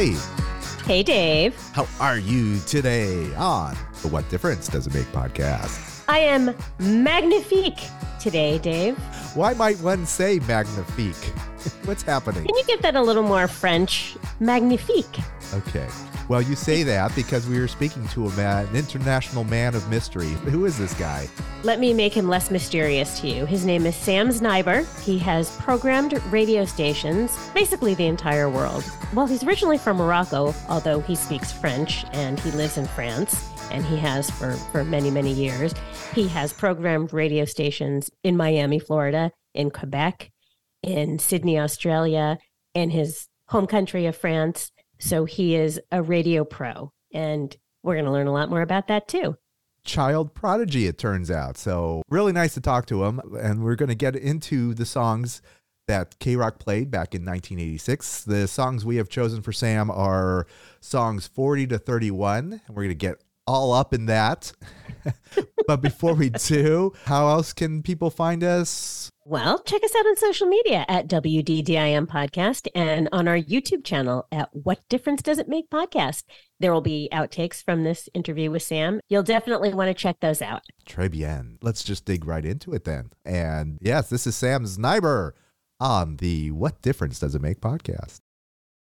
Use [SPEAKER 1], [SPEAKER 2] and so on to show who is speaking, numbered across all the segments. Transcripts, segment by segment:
[SPEAKER 1] Hey,
[SPEAKER 2] Hey, Dave.
[SPEAKER 1] How are you today on the What Difference Does It Make podcast?
[SPEAKER 2] I am magnifique today, Dave.
[SPEAKER 1] Why might one say magnifique? What's happening?
[SPEAKER 2] Can you give that a little more French? Magnifique.
[SPEAKER 1] Okay. Well, you say that because we were speaking to a man, an international man of mystery. Who is this guy?
[SPEAKER 2] Let me make him less mysterious to you. His name is Sam Zniber. He has programmed radio stations, basically the entire world. Well, he's originally from Morocco, although he speaks French and he lives in France, and he has for, for many, many years. He has programmed radio stations in Miami, Florida, in Quebec, in Sydney, Australia, in his home country of France. So he is a radio pro, and we're going to learn a lot more about that too.
[SPEAKER 1] Child prodigy, it turns out. So, really nice to talk to him. And we're going to get into the songs that K Rock played back in 1986. The songs we have chosen for Sam are songs 40 to 31, and we're going to get all up in that. but before we do, how else can people find us?
[SPEAKER 2] Well, check us out on social media at WDDIM Podcast and on our YouTube channel at What Difference Does It Make Podcast. There will be outtakes from this interview with Sam. You'll definitely want to check those out.
[SPEAKER 1] Très bien. Let's just dig right into it then. And yes, this is Sam Zniber on the What Difference Does It Make podcast.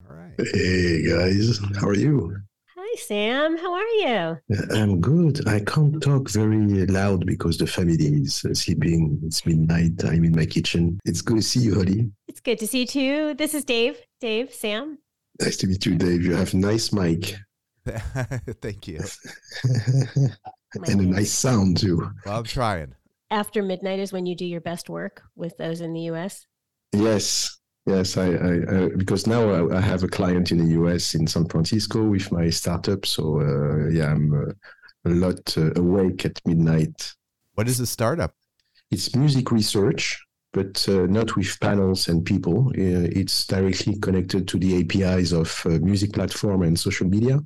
[SPEAKER 1] All right.
[SPEAKER 3] Hey guys, how are you?
[SPEAKER 2] Hi, Sam. How are you?
[SPEAKER 3] I'm good. I can't talk very loud because the family is uh, sleeping. It's midnight. I'm in my kitchen. It's good to see you, Holly.
[SPEAKER 2] It's good to see you too. This is Dave. Dave, Sam.
[SPEAKER 3] Nice to meet you, Dave. You have a nice mic
[SPEAKER 1] Thank you.
[SPEAKER 3] and a nice sound too.
[SPEAKER 1] Well, I'm trying.
[SPEAKER 2] After midnight is when you do your best work with those in the US.
[SPEAKER 3] Yes, yes. I, I, I because now I, have a client in the US in San Francisco with my startup. So uh, yeah, I'm uh, a lot uh, awake at midnight.
[SPEAKER 1] What is a startup?
[SPEAKER 3] It's music research, but uh, not with panels and people. Uh, it's directly connected to the APIs of uh, music platform and social media.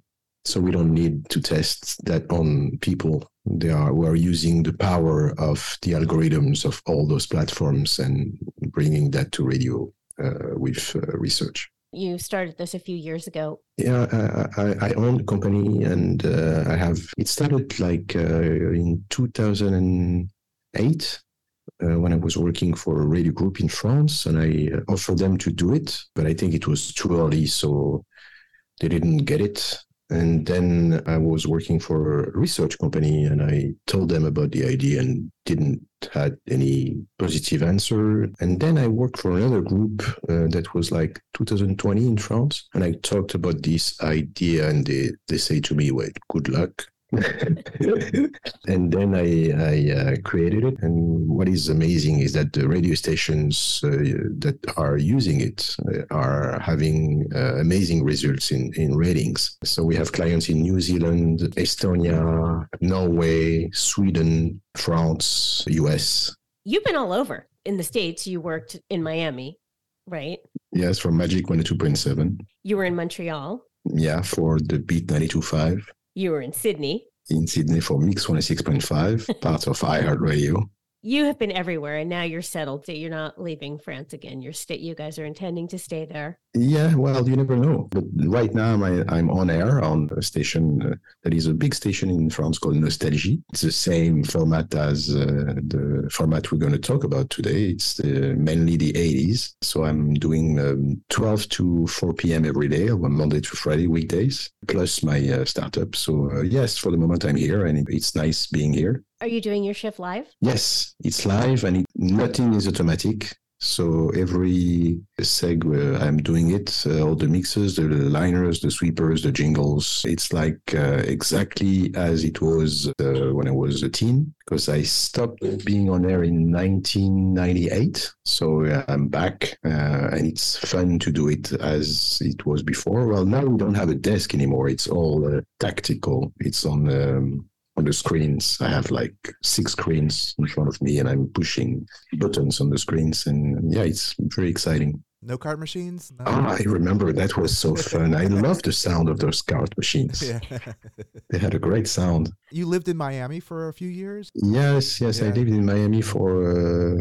[SPEAKER 3] So we don't need to test that on people. They are we are using the power of the algorithms of all those platforms and bringing that to radio with uh, research.
[SPEAKER 2] You started this a few years ago.
[SPEAKER 3] Yeah, I, I, I own the company and uh, I have. It started like uh, in 2008 uh, when I was working for a radio group in France, and I uh, offered them to do it, but I think it was too early, so they didn't get it. And then I was working for a research company, and I told them about the idea and didn't had any positive answer. And then I worked for another group uh, that was like 2020 in France, and I talked about this idea, and they they say to me, "Well, good luck." and then I, I uh, created it. And what is amazing is that the radio stations uh, that are using it uh, are having uh, amazing results in, in ratings. So we have clients in New Zealand, Estonia, Norway, Sweden, France, US.
[SPEAKER 2] You've been all over. In the States, you worked in Miami, right?
[SPEAKER 3] Yes, for Magic 102.7.
[SPEAKER 2] You were in Montreal.
[SPEAKER 3] Yeah, for the Beat 92.5.
[SPEAKER 2] You were in Sydney.
[SPEAKER 3] In Sydney for Mix 106.5, part of iHeartRadio.
[SPEAKER 2] You have been everywhere, and now you're settled. So you're not leaving France again. You're sta- You guys are intending to stay there.
[SPEAKER 3] Yeah, well, you never know. But right now, I'm, I'm on air on a station uh, that is a big station in France called Nostalgie. It's the same format as uh, the format we're going to talk about today. It's uh, mainly the 80s. So I'm doing um, 12 to 4 p.m. every day, on Monday to Friday, weekdays, plus my uh, startup. So, uh, yes, for the moment, I'm here and it's nice being here.
[SPEAKER 2] Are you doing your shift live?
[SPEAKER 3] Yes, it's live and it, nothing is automatic. So every seg I'm doing it, uh, all the mixes, the liners, the sweepers, the jingles. It's like uh, exactly as it was uh, when I was a teen, because I stopped being on air in 1998. So I'm back, uh, and it's fun to do it as it was before. Well, now we don't have a desk anymore. It's all uh, tactical. It's on. Um, on the screens. I have like six screens in front of me, and I'm pushing buttons on the screens, and yeah, it's very exciting.
[SPEAKER 1] No card machines? No.
[SPEAKER 3] Oh, I remember that was so fun. I love the sound of those card machines.
[SPEAKER 1] Yeah.
[SPEAKER 3] They had a great sound.
[SPEAKER 1] you lived in Miami for a few years?
[SPEAKER 3] Yes, yes, I lived in Miami for uh,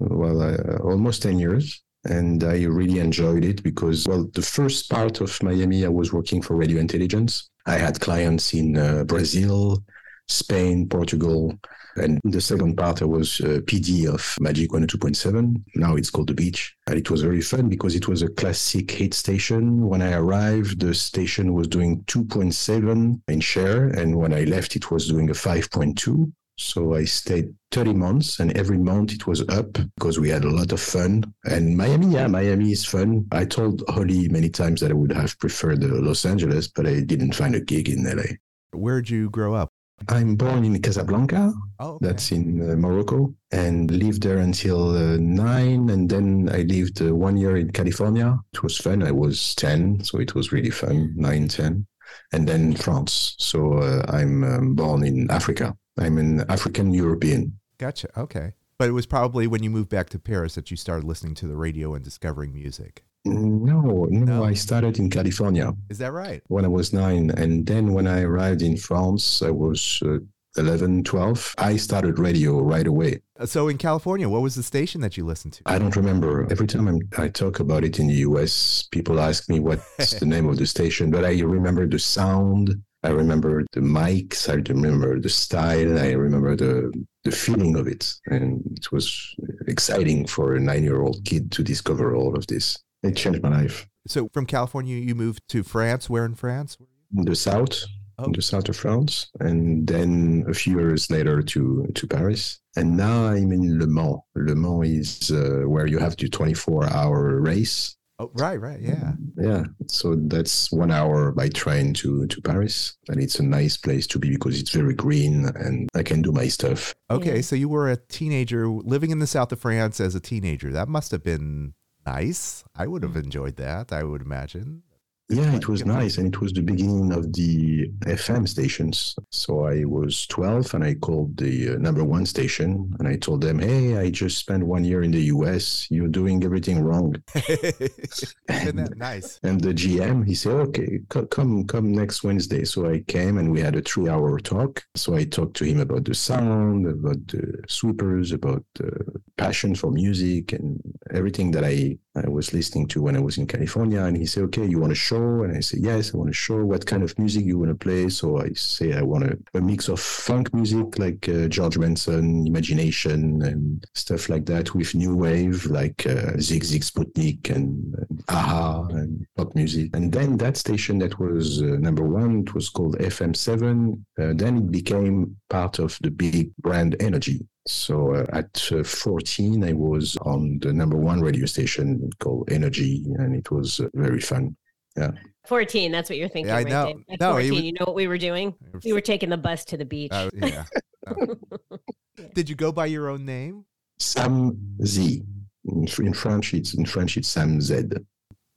[SPEAKER 3] well, uh, almost ten years. And I really enjoyed it because, well, the first part of Miami, I was working for Radio Intelligence. I had clients in uh, Brazil, Spain, Portugal. And the second part, I was uh, PD of Magic 102.7. Now it's called The Beach. And it was very fun because it was a classic hit station. When I arrived, the station was doing 2.7 in share. And when I left, it was doing a 5.2. So I stayed 30 months and every month it was up because we had a lot of fun. And Miami, yeah, Miami is fun. I told Holly many times that I would have preferred uh, Los Angeles, but I didn't find a gig in LA.
[SPEAKER 1] Where'd you grow up?
[SPEAKER 3] I'm born in Casablanca,
[SPEAKER 1] Oh, okay.
[SPEAKER 3] that's in uh, Morocco, and lived there until uh, nine. And then I lived uh, one year in California. It was fun. I was 10, so it was really fun, nine, 10. And then France. So uh, I'm um, born in Africa. I'm an African European.
[SPEAKER 1] Gotcha. Okay. But it was probably when you moved back to Paris that you started listening to the radio and discovering music.
[SPEAKER 3] No, no,
[SPEAKER 1] No?
[SPEAKER 3] I started in California
[SPEAKER 1] Is that right?
[SPEAKER 3] when I was nine. And then when I arrived in France, I was uh, 11, 12. I started radio right away.
[SPEAKER 1] Uh, So in California, what was the station that you listened to?
[SPEAKER 3] I don't remember. Every time I'm, I talk about it in the US, people ask me what's the name of the station, but I remember the sound. I remember the mics. I remember the style. I remember the the feeling of it, and it was exciting for a nine-year-old kid to discover all of this. It changed my life.
[SPEAKER 1] So from California, you moved to France. Where in France?
[SPEAKER 3] In the south,
[SPEAKER 1] Oh.
[SPEAKER 3] in the south of France, and then a few years later to to Paris. And now I'm in Le Mans. Le Mans is uh, where you have the 24-hour race.
[SPEAKER 1] Oh, right, right. Yeah.
[SPEAKER 3] Yeah, so that's one hour by train to to Paris, and it's a nice place to be because it's very green and I can do my stuff.
[SPEAKER 1] Okay. So you were a teenager living in the south of France as a teenager. That must have been nice. I would have mm. enjoyed that, I would imagine.
[SPEAKER 3] Yeah, it was nice, and it was the beginning of the FM stations. So I was 12, and I called the uh, number one station, and I told them, "Hey, I just spent one year in the US. You're doing everything wrong."
[SPEAKER 1] Isn't nice?
[SPEAKER 3] And the GM, he said, okay, co- come, come next Wednesday. So I came and we had a three hour talk. So I talked to him about the sound, about the sweepers, about the passion for music and everything that I, I was listening to when I was in California. And he said, okay, you want a show? And I said, yes, I want a show. What kind of music you want to play? So I say, I want a, a mix of funk music like uh, George Benson, Imagination and stuff like that with new wave like uh, Sigue Sigue Sputnik and, and a-ha and pop music. And then that station that was uh, number one, it was called FM7. Uh, then it became part of the big brand Energy. So uh, at uh, 14, I was on the number one radio station called Energy, and it was uh, very fun. Yeah.
[SPEAKER 2] 14, that's what you're thinking,
[SPEAKER 1] Yeah, I
[SPEAKER 2] right?
[SPEAKER 1] know.
[SPEAKER 2] Dave? At
[SPEAKER 1] No,
[SPEAKER 2] 14,
[SPEAKER 1] was-
[SPEAKER 2] you know what we were doing? We were taking the bus to the beach.
[SPEAKER 1] Uh, yeah. Oh. Did you go by your own name?
[SPEAKER 3] Sam Z. In, in French, it's in French, it's Sam Z.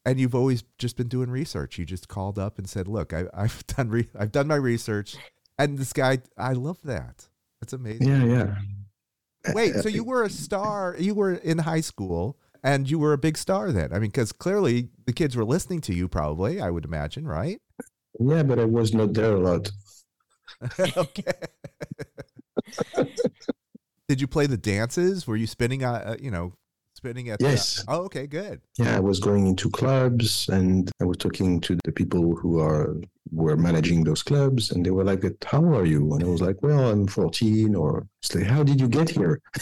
[SPEAKER 1] And you've always just been doing research. You just called up and said, "Look, I, I've done re- I've done my research." And this guy, I love that. That's amazing.
[SPEAKER 3] Yeah, yeah.
[SPEAKER 1] Wait, so you were a star? You were in high school, and you were a big star then. I mean, because clearly the kids were listening to you. Probably, I would imagine, right?
[SPEAKER 3] Yeah, but I was not there a lot.
[SPEAKER 1] okay. Did you play the dances? Were you spinning? Uh, uh, you know, spinning at. the-
[SPEAKER 3] Yes.
[SPEAKER 1] oh, okay, good.
[SPEAKER 3] Yeah, I was going into clubs and I was talking to the people who are were managing those clubs, and they were like, "How are you?" And I was like, "Well, I'm 14." Or it's like, "How did you get here?"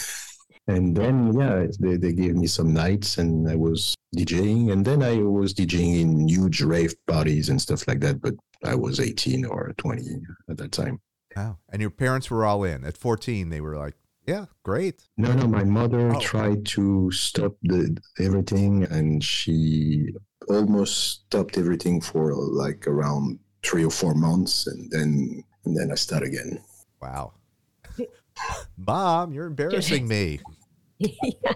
[SPEAKER 3] And then, yeah, they, they gave me some nights and I was DJing. And then I was DJing in huge rave parties and stuff like that. But I was 18 or 20 at that time.
[SPEAKER 1] Wow. And your parents were all in at 14. They were like, Yeah, great.
[SPEAKER 3] No, no, my mother
[SPEAKER 1] Oh.
[SPEAKER 3] tried to stop the everything, and she almost stopped everything for like around three or four months, and then and then I start again.
[SPEAKER 1] Wow. Mom, you're embarrassing me.
[SPEAKER 2] yeah.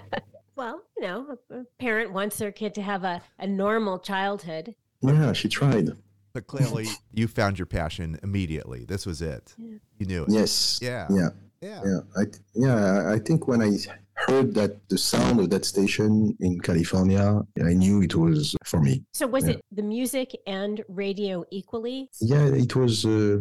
[SPEAKER 2] Well, you know, a a parent wants their kid to have a, a normal childhood.
[SPEAKER 3] Yeah, she tried.
[SPEAKER 1] But clearly, you found your passion immediately. This was it.
[SPEAKER 2] Yeah.
[SPEAKER 1] You knew it.
[SPEAKER 3] Yes.
[SPEAKER 1] Yeah.
[SPEAKER 3] Yeah.
[SPEAKER 1] Yeah.
[SPEAKER 3] Yeah. I yeah. I- I think when I heard that the sound of that station in California, I knew it was for me.
[SPEAKER 2] So was
[SPEAKER 3] Yeah.
[SPEAKER 2] it the music and radio equally?
[SPEAKER 3] Yeah, it was uh,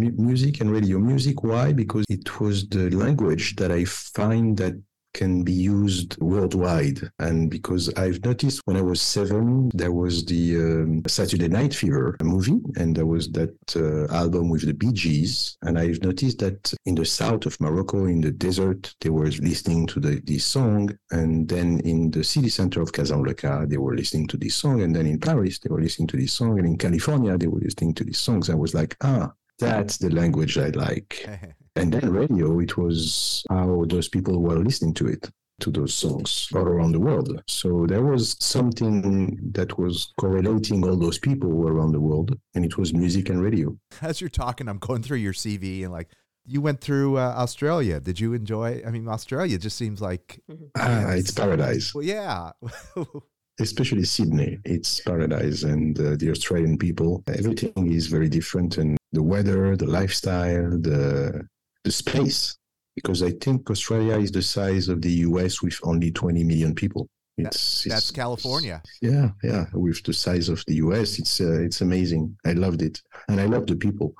[SPEAKER 3] mu- music and radio. Music, why? Because it was the language that I find that can be used worldwide. And because I've noticed when I was seven, there was the um, Saturday Night Fever movie, and there was that uh, album with the Bee Gees. And I've noticed that in the south of Morocco, in the desert, they were listening to the, this song. And then in the city center of Casablanca, they were listening to this song. And then in Paris, they were listening to this song. And in California, they were listening to these songs. I was like, ah, that's the language I like. And then radio, it was how those people were listening to it, to those songs all around the world. So there was something that was correlating all those people around the world, and it was music and radio.
[SPEAKER 1] As you're talking, I'm going through your CV and like, you went through uh, Australia. Did you enjoy? I mean, Australia just seems like,
[SPEAKER 3] Ah, it's paradise,
[SPEAKER 1] well, yeah.
[SPEAKER 3] especially Sydney. It's paradise, and uh, the Australian people, everything is very different, and the weather, the lifestyle, the the space. Because I think Australia is the size of the US with only 20 million people. It's,
[SPEAKER 1] That's
[SPEAKER 3] it's-
[SPEAKER 1] California.
[SPEAKER 3] Yeah, yeah. With the size of the US, it's uh, it's amazing. I loved it, and I love the people.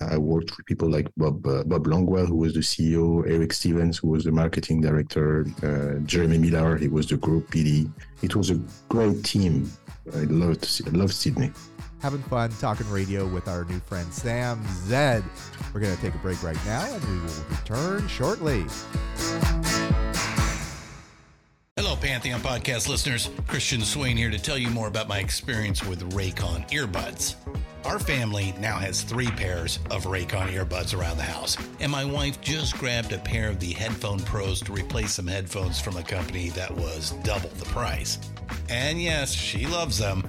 [SPEAKER 3] I worked with people like Bob uh, Bob Longwell, who was the CEO, Eric Stevens, who was the marketing director, uh, Jeremy Miller, he was the group PD. It was a great team. I loved I loved Sydney.
[SPEAKER 1] Having fun talking radio with our new friend Sam Zed. We're going to take a break right now and we will return shortly.
[SPEAKER 4] Hello, Pantheon podcast listeners. Christian Swain here to tell you more about my experience with Raycon earbuds. Our family now has three pairs of Raycon earbuds around the house, and my wife just grabbed a pair of the Headphone Pros to replace some headphones from a company that was double the price. And yes, she loves them.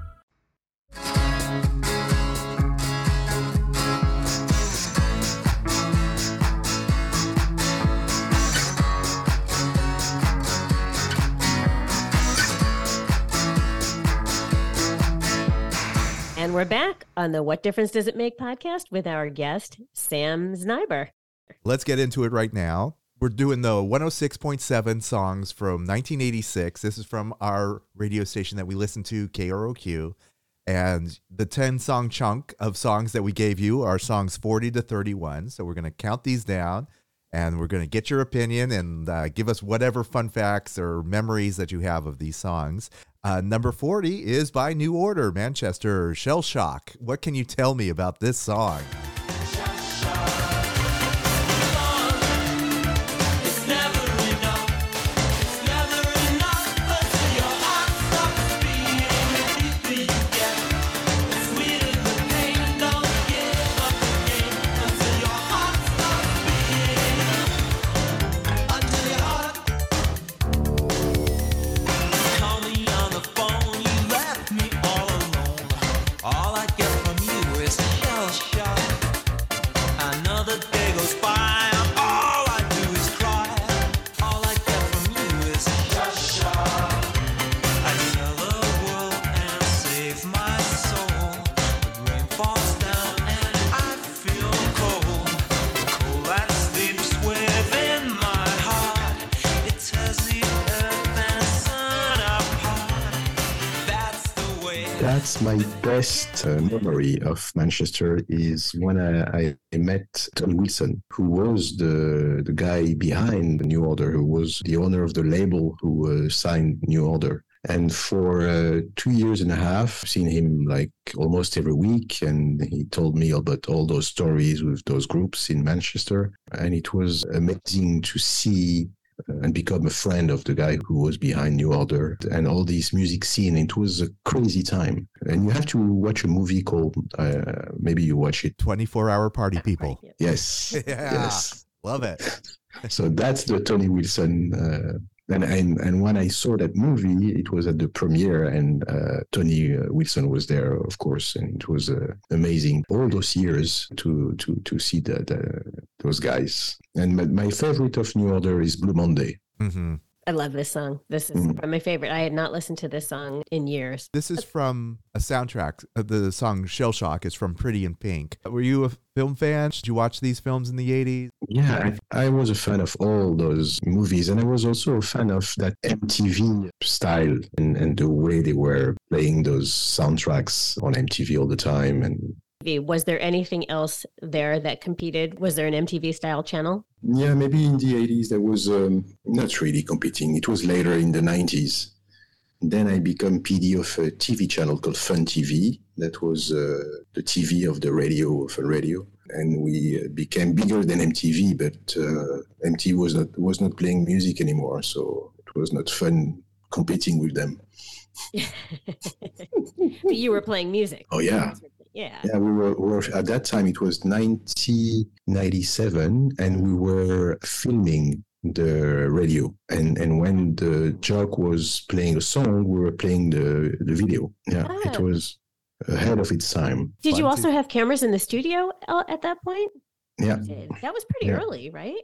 [SPEAKER 2] And we're back on the What Difference Does It Make podcast with our guest, Sam Zniber.
[SPEAKER 1] Let's get into it right now. We're doing the 106.7 songs from 1986. This is from our radio station that we listen to, KROQ. And the 10 song chunk of songs that we gave you are songs 40 to 31. So we're going to count these down and we're going to get your opinion and uh, give us whatever fun facts or memories that you have of these songs. Uh, number 40 is by New Order, Manchester, Shell Shock. What can you tell me about this song?
[SPEAKER 5] My
[SPEAKER 3] best uh, memory of Manchester is when I, I met Tom Wilson, who was the the guy behind New Order, who was the owner of the label who uh, signed New Order. And for uh, two years and a half, I've seen him like almost every week, and he told me about all those stories with those groups in Manchester. And it was amazing to see and become a friend of the guy who was behind New Order and all this music scene. It was a crazy time. And you have to watch a movie called, uh, maybe you watch it.
[SPEAKER 1] 24 hour party people.
[SPEAKER 3] Yes.
[SPEAKER 1] Yeah.
[SPEAKER 3] Yes.
[SPEAKER 1] Love it.
[SPEAKER 3] So that's the Tony Wilson. Uh, and, and and when I saw that movie, it was at the premiere, and uh, Tony uh, Wilson was there, of course, and it was uh, amazing. All those years to to to see the, the those guys. And my, my favorite of New Order is Blue Monday.
[SPEAKER 1] hmm
[SPEAKER 2] I love this song. This is
[SPEAKER 3] Mm.
[SPEAKER 2] my favorite. I had not listened to this song in years.
[SPEAKER 1] This is from a soundtrack. Uh, The song Shell Shock is from Pretty in Pink. Were you a film fan? Did you watch these films in the 80s?
[SPEAKER 3] Yeah, I, I was a fan of all those movies, and I was also a fan of that MTV style and, and the way they were playing those soundtracks on MTV all the time. And
[SPEAKER 2] Was there anything else there that competed? Was there an MTV style channel?
[SPEAKER 3] yeah, maybe in the 80s there was um, not really competing. It was later in the 90s. Then I became PD of a TV channel called Fun TV. That was uh, the TV of the radio, Fun Radio. And we uh, became bigger than MTV, but uh, MTV was not was not playing music anymore, so it was not fun competing with them.
[SPEAKER 2] But you were playing music.
[SPEAKER 3] Oh yeah,
[SPEAKER 2] Yeah.
[SPEAKER 3] yeah. We were, we were at that time. It was 1997, and we were filming the radio. And and when the jock was playing a song, we were playing the the video. Yeah, it
[SPEAKER 2] Ah.
[SPEAKER 3] was ahead of its time.
[SPEAKER 2] Did you also have cameras in the studio at that point?
[SPEAKER 3] Yeah,
[SPEAKER 2] That was pretty
[SPEAKER 3] Yeah.
[SPEAKER 2] early, right?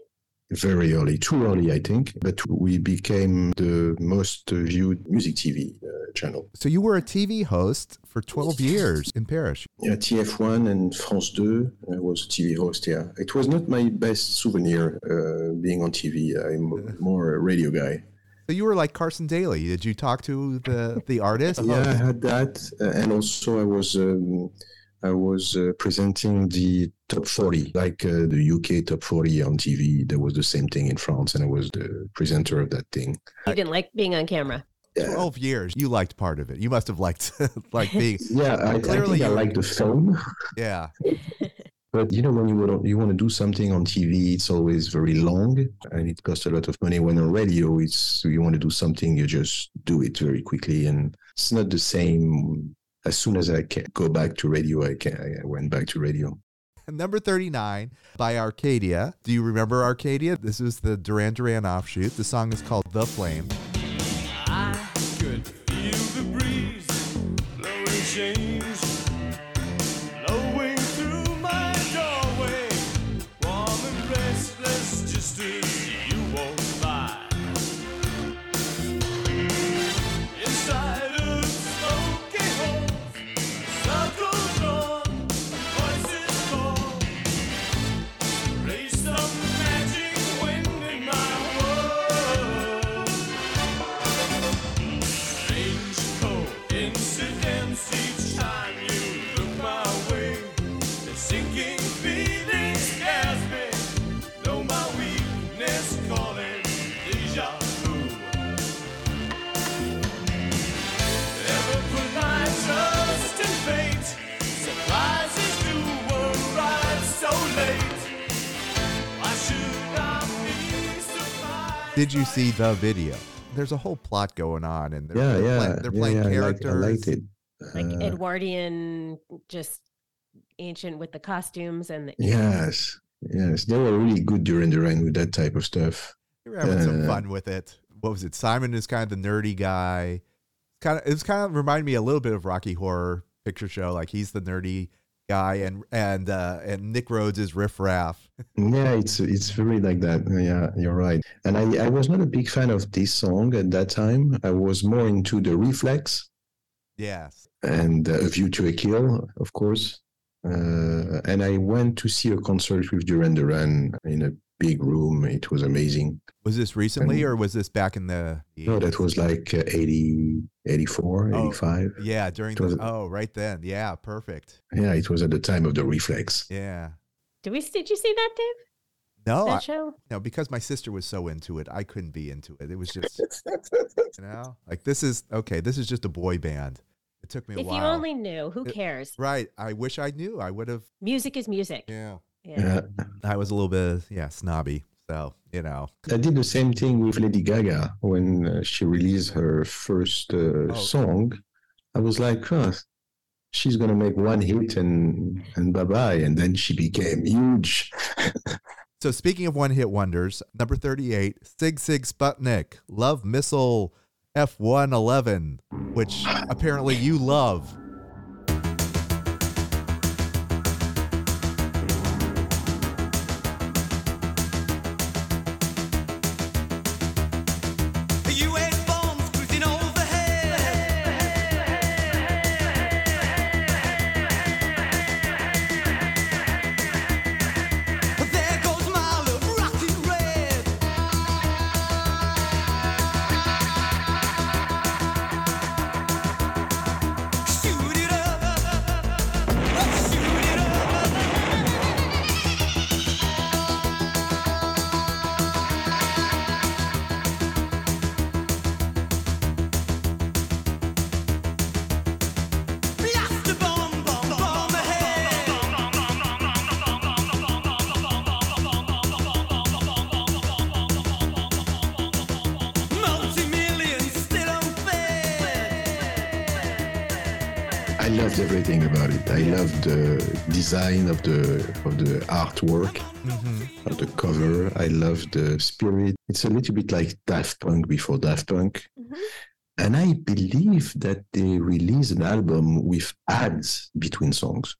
[SPEAKER 3] Very early, too early, I think. But we became the most viewed music TV uh, channel.
[SPEAKER 1] So you were a TV host for 12 years in Paris.
[SPEAKER 3] Yeah, TF1 and France 2 I was a TV host. Yeah, it was not my best souvenir uh, being on TV. I'm more a radio guy.
[SPEAKER 1] So you were like Carson Daly. Did you talk to the the artist?
[SPEAKER 3] Yeah, I had that, uh, and also I was um, I was uh, presenting the top 40, like uh, the UK top 40 on TV. There was the same thing in France, and I was the presenter of that thing.
[SPEAKER 2] You didn't like being on camera.
[SPEAKER 3] Yeah,
[SPEAKER 1] 12 years. You liked part of it. You must have liked like being
[SPEAKER 3] yeah I, I
[SPEAKER 1] Clearly
[SPEAKER 3] think I
[SPEAKER 1] you-
[SPEAKER 3] like the film.
[SPEAKER 1] yeah.
[SPEAKER 3] But you know, when you want you want to do something on TV, it's always very long and it costs a lot of money. When on radio, it's you want to do something, you just do it very quickly, and it's not the same. As soon as I can go back to radio, I can I went back to radio.
[SPEAKER 1] Number 39 by Arcadia. Do you remember Arcadia? This is the Duran Duran offshoot. The song is called The Flame. Did you see the video? There's a whole plot going on, and they're,
[SPEAKER 3] yeah,
[SPEAKER 1] they're,
[SPEAKER 3] yeah,
[SPEAKER 1] play- they're
[SPEAKER 3] yeah,
[SPEAKER 1] playing
[SPEAKER 3] yeah, I like-
[SPEAKER 1] characters.
[SPEAKER 3] I.
[SPEAKER 2] Like
[SPEAKER 3] Uh,
[SPEAKER 2] Edwardian, just ancient with the costumes and the,
[SPEAKER 3] Yes, yes, they were really good Duran Duran with that type of stuff.
[SPEAKER 1] We were having some
[SPEAKER 3] Uh,
[SPEAKER 1] fun with it. What was it? Simon is kind of the nerdy guy. Kind of, it was kind of remind me a little bit of Rocky Horror Picture Show. Like he's the nerdy guy, and and uh, and Nick Rhodes is riff raff.
[SPEAKER 3] Yeah, it's it's very like that. Yeah, you're right. And I, I was not a big fan of this song at that time. I was more into the Reflex
[SPEAKER 1] Yes.
[SPEAKER 3] and uh, A View to a Kill, of course. Uh, and I went to see a concert with Duran Duran in a big room. It was amazing.
[SPEAKER 1] Was this recently,
[SPEAKER 3] And-
[SPEAKER 1] or was this back in the? the
[SPEAKER 3] No, that was like uh, 80, 84,
[SPEAKER 1] Oh.
[SPEAKER 3] 85.
[SPEAKER 1] Yeah, during
[SPEAKER 3] it was-
[SPEAKER 1] the. Oh, right then. Yeah, perfect.
[SPEAKER 3] Yeah, it was at the time of the Reflex.
[SPEAKER 1] Yeah.
[SPEAKER 2] Did we? Did you see that, Dave?
[SPEAKER 1] No,
[SPEAKER 2] that
[SPEAKER 1] I,
[SPEAKER 2] show?
[SPEAKER 1] no, because my sister was so into it, I couldn't be into it. It was just, you know, like this is okay. This is just a boy band. It took me a
[SPEAKER 2] If
[SPEAKER 1] while.
[SPEAKER 2] If you only knew, who
[SPEAKER 1] It-
[SPEAKER 2] cares?
[SPEAKER 1] right. I wish I knew. I would have.
[SPEAKER 2] Music is music.
[SPEAKER 1] Yeah.
[SPEAKER 2] Yeah.
[SPEAKER 3] Yeah.
[SPEAKER 1] I was a little bit, yeah, snobby. So you know,
[SPEAKER 3] I did the same thing with Lady Gaga when uh, she released her first uh,
[SPEAKER 1] Oh.
[SPEAKER 3] song. I was like, huh, she's gonna make one hit and and bye bye, and then she became huge.
[SPEAKER 1] So speaking of one-hit wonders, number thirty-eight, Sigue Sigue Sputnik, Love Missile F-111, which apparently you love.
[SPEAKER 3] Loved everything about it. I loved the design of the of the artwork, mm-hmm. of the cover. I loved the spirit. It's a little bit like Daft Punk before Daft Punk. Mm-hmm. And I believe that they released an album with ads between songs.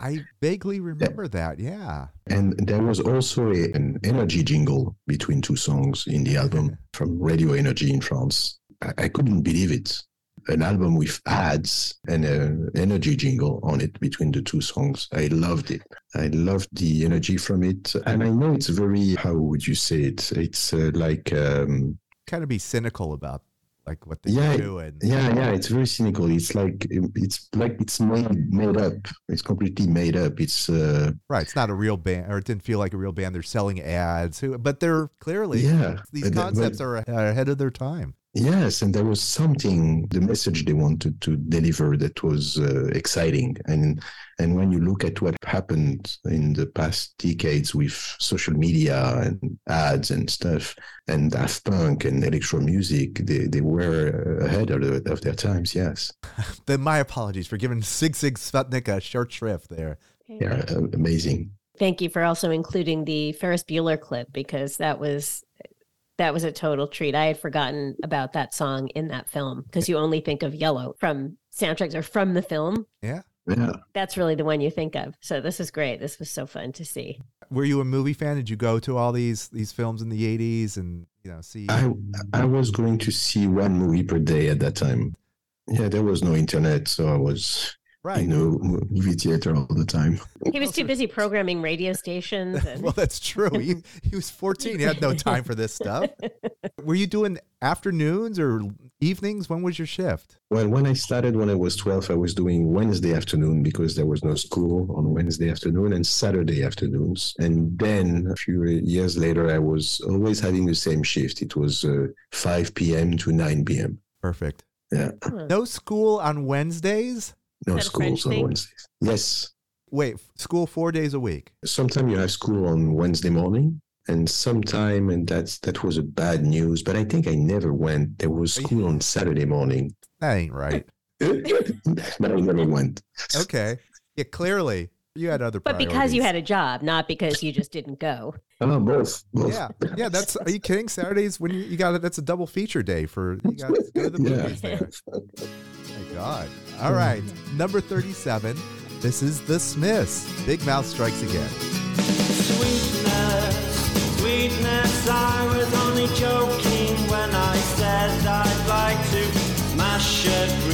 [SPEAKER 1] I vaguely remember that. Yeah.
[SPEAKER 3] And there was also a, an energy jingle between two songs in the album from Radio Energy in France. I, I couldn't believe it. An album with ads and an energy jingle on it between the two songs. I loved it. I loved the energy from it. And I know it's very, how would you say it? It's uh, like, um,
[SPEAKER 1] Kind of be cynical about like what they
[SPEAKER 3] Yeah,
[SPEAKER 1] do and
[SPEAKER 3] yeah, yeah, it's very cynical. It's like, it's like it's made, made up. It's completely made up. It's, uh,
[SPEAKER 1] right. It's not a real band, or it didn't feel like a real band. They're selling ads, but they're clearly
[SPEAKER 3] yeah.
[SPEAKER 1] these
[SPEAKER 3] But- but-
[SPEAKER 1] concepts are ahead of their time.
[SPEAKER 3] Yes, and there was something, the message they wanted to deliver that was uh, exciting. And and when you look at what happened in the past decades with social media and ads and stuff, and Daft Punk and electro music, they, they were ahead of, the, of their times. Yes,
[SPEAKER 1] Then my apologies for giving Sigue Sigue Sputnik a short shrift there.
[SPEAKER 3] they're uh, amazing.
[SPEAKER 2] Thank you for also including the Ferris Bueller clip because that was that was a total treat. I had forgotten about that song in that film because you only think of Yello from soundtracks or from the film.
[SPEAKER 1] Yeah.
[SPEAKER 3] Yeah.
[SPEAKER 2] That's really the one you think of. So this is great. This was so fun to see.
[SPEAKER 1] Were you a movie fan? Did you go to all these these films in the '80s and you know see?
[SPEAKER 3] I I was going to see one movie per day at that time. Yeah, there was no internet, so I was
[SPEAKER 1] right.
[SPEAKER 3] in a movie theater all the time.
[SPEAKER 2] He was too busy programming radio stations and
[SPEAKER 1] Well, that's true. He, he was 14. He had no time for this stuff. Were you doing afternoons or evenings? When was your shift?
[SPEAKER 3] Well, when I started when I was 12, I was doing Wednesday afternoon because there was no school on Wednesday afternoon and Saturday afternoons. And then a few years later, I was always having the same shift. It was uh, 5 p.m. to 9 p.m.
[SPEAKER 1] Perfect.
[SPEAKER 3] Yeah,
[SPEAKER 1] No school on Wednesdays?
[SPEAKER 3] No
[SPEAKER 2] that
[SPEAKER 3] schools on? Wednesdays. Yes.
[SPEAKER 1] Wait, school four days a week.
[SPEAKER 3] Sometimes you have school on Wednesday morning and sometime and that's that was a bad news but i think i never went there was school on saturday morning
[SPEAKER 1] That ain't right.
[SPEAKER 3] but i never went
[SPEAKER 1] Okay. Yeah, clearly you had other
[SPEAKER 2] But because you had a job, not because you just didn't go.
[SPEAKER 3] oh both, both.
[SPEAKER 1] Yeah, yeah. That's. Are you kidding? Saturdays when you, you got it. That's a double feature day for you got to go to the movies there. My God. All right, number thirty-seven. This is the Smiths. Big Mouth strikes again.
[SPEAKER 5] Sweetness, sweetness, I was only joking when I said I'd like to smash every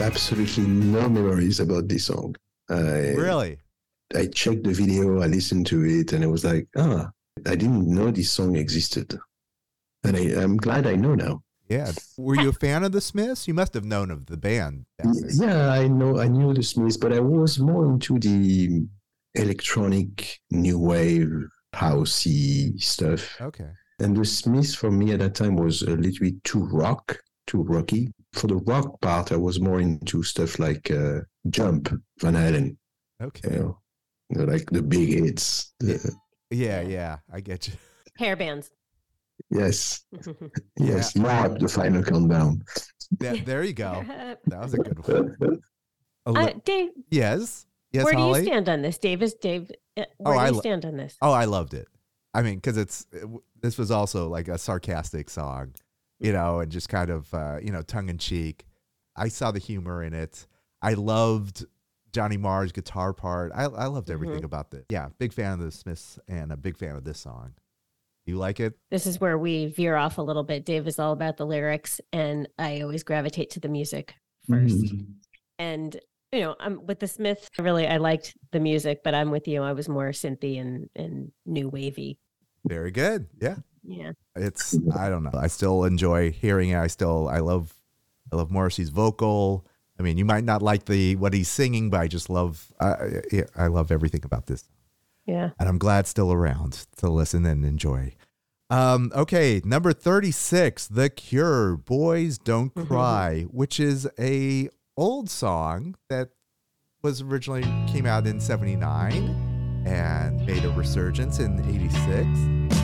[SPEAKER 3] absolutely no memories about this song I,
[SPEAKER 1] Really?
[SPEAKER 3] I checked the video, I listened to it, and it was like, ah, I didn't know this song existed. And I, I'm glad I know now.
[SPEAKER 1] Yeah. Were you a fan of the Smiths? You must have known of the band. back
[SPEAKER 3] Y-
[SPEAKER 1] then.
[SPEAKER 3] Yeah, I know, I knew the Smiths, but I was more into the electronic, new wave, housey stuff.
[SPEAKER 1] Okay.
[SPEAKER 3] And the Smiths for me at that time was a little bit too rock, too rocky. For the rock part, I was more into stuff like uh, Jump, Van Halen,
[SPEAKER 1] Okay.
[SPEAKER 3] you know, you know, like the big hits. The-
[SPEAKER 1] Yeah, yeah. I get you.
[SPEAKER 2] Hair bands.
[SPEAKER 3] yes, yes, Mob, the final countdown.
[SPEAKER 1] Yeah, there you go.
[SPEAKER 2] Uh,
[SPEAKER 1] That was a good one. A li-
[SPEAKER 2] Dave,
[SPEAKER 1] yes. Yes,
[SPEAKER 2] where do you stand on this? Dave is Dave. uh, Where
[SPEAKER 1] Oh,
[SPEAKER 2] do
[SPEAKER 1] I
[SPEAKER 2] you
[SPEAKER 1] lo-
[SPEAKER 2] stand on this?
[SPEAKER 1] Oh, I loved it. I mean, because it's it this was also like a sarcastic song, you know, and just kind of uh, you know tongue in cheek. I saw the humor in it. I loved Johnny Marr's guitar part. I I loved everything
[SPEAKER 2] Mm-hmm.
[SPEAKER 1] about this. Yeah, big fan of the Smiths and a big fan of this song. You like it?
[SPEAKER 2] This is where we veer off a little bit. Dave is all about the lyrics, and I always gravitate to the music 1st
[SPEAKER 3] Mhm.
[SPEAKER 2] And you know, I'm with the Smiths. Really, I liked the music, but I'm with you. I was more synthy and and new wavy.
[SPEAKER 1] Very good. Yeah.
[SPEAKER 2] Yeah.
[SPEAKER 1] it's I don't know. I still enjoy hearing it. I still I love I love Morrissey's vocal. I mean, you might not like the what he's singing, but I just love I I, I love everything about this,
[SPEAKER 2] Yeah.
[SPEAKER 1] and I'm glad still around to listen and enjoy. Um, okay, number thirty six, The Cure, "Boys Don't Cry," which is a old song that was originally came out in '79 and made a resurgence in '86.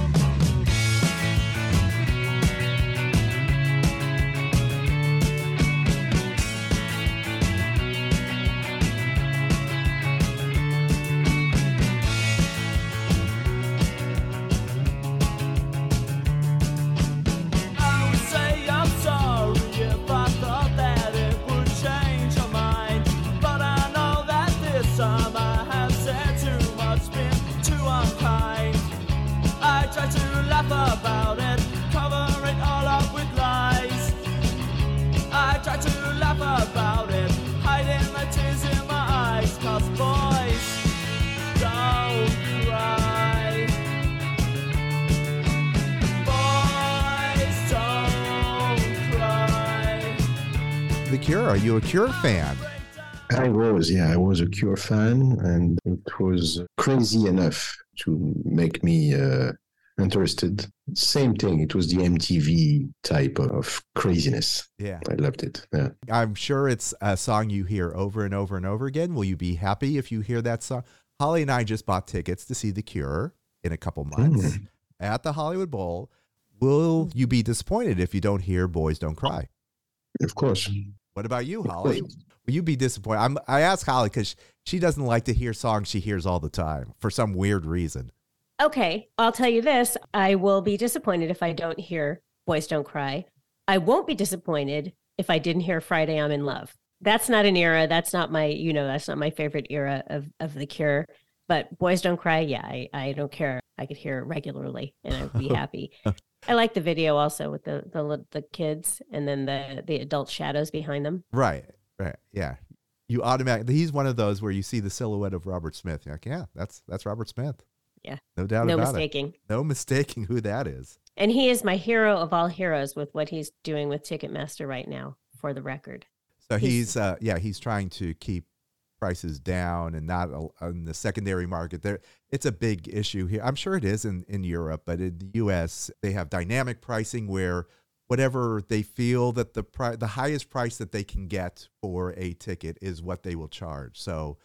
[SPEAKER 1] Cure. Are you a Cure fan?
[SPEAKER 3] I was, yeah, I was a Cure fan, and it was crazy enough to make me uh, interested. Same thing, it was the MTV type of craziness.
[SPEAKER 1] Yeah.
[SPEAKER 3] I loved it. Yeah.
[SPEAKER 1] I'm sure it's a song you hear over and over and over again. Will you be happy if you hear that song? Holly and I just bought tickets to see The Cure in a couple months at the Hollywood Bowl. Will you be disappointed if you don't hear Boys Don't Cry?
[SPEAKER 3] Of course.
[SPEAKER 1] What about you, Holly? Will you be disappointed? I'm, I ask Holly because she doesn't like to hear songs she hears all the time for some weird reason.
[SPEAKER 2] Okay, I'll tell you this. I will be disappointed if I don't hear Boys Don't Cry. I won't be disappointed if I didn't hear Friday I'm in Love. That's not an era. That's not my, you know, that's not my favorite era of, of The Cure. But Boys Don't Cry, yeah, I, I don't care. I could hear it regularly and I'd be happy. I like the video also with the the the kids and then the the adult shadows behind them.
[SPEAKER 1] Right. Right. Yeah. You automatically he's one of those where you see the silhouette of Robert Smith. You're like, yeah, that's that's Robert Smith.
[SPEAKER 2] Yeah.
[SPEAKER 1] No doubt
[SPEAKER 2] no
[SPEAKER 1] about
[SPEAKER 2] mistaking.
[SPEAKER 1] it. No mistaking who that is.
[SPEAKER 2] And he is my hero of all heroes with what he's doing with Ticketmaster right now. For the record,
[SPEAKER 1] So
[SPEAKER 2] He's-
[SPEAKER 1] he's uh yeah, he's trying to keep prices down and not on the secondary market. There it's a big issue here. I'm sure it is in in Europe, but in the US they have dynamic pricing where whatever they feel that the pri- the highest price that they can get for a ticket is what they will charge. So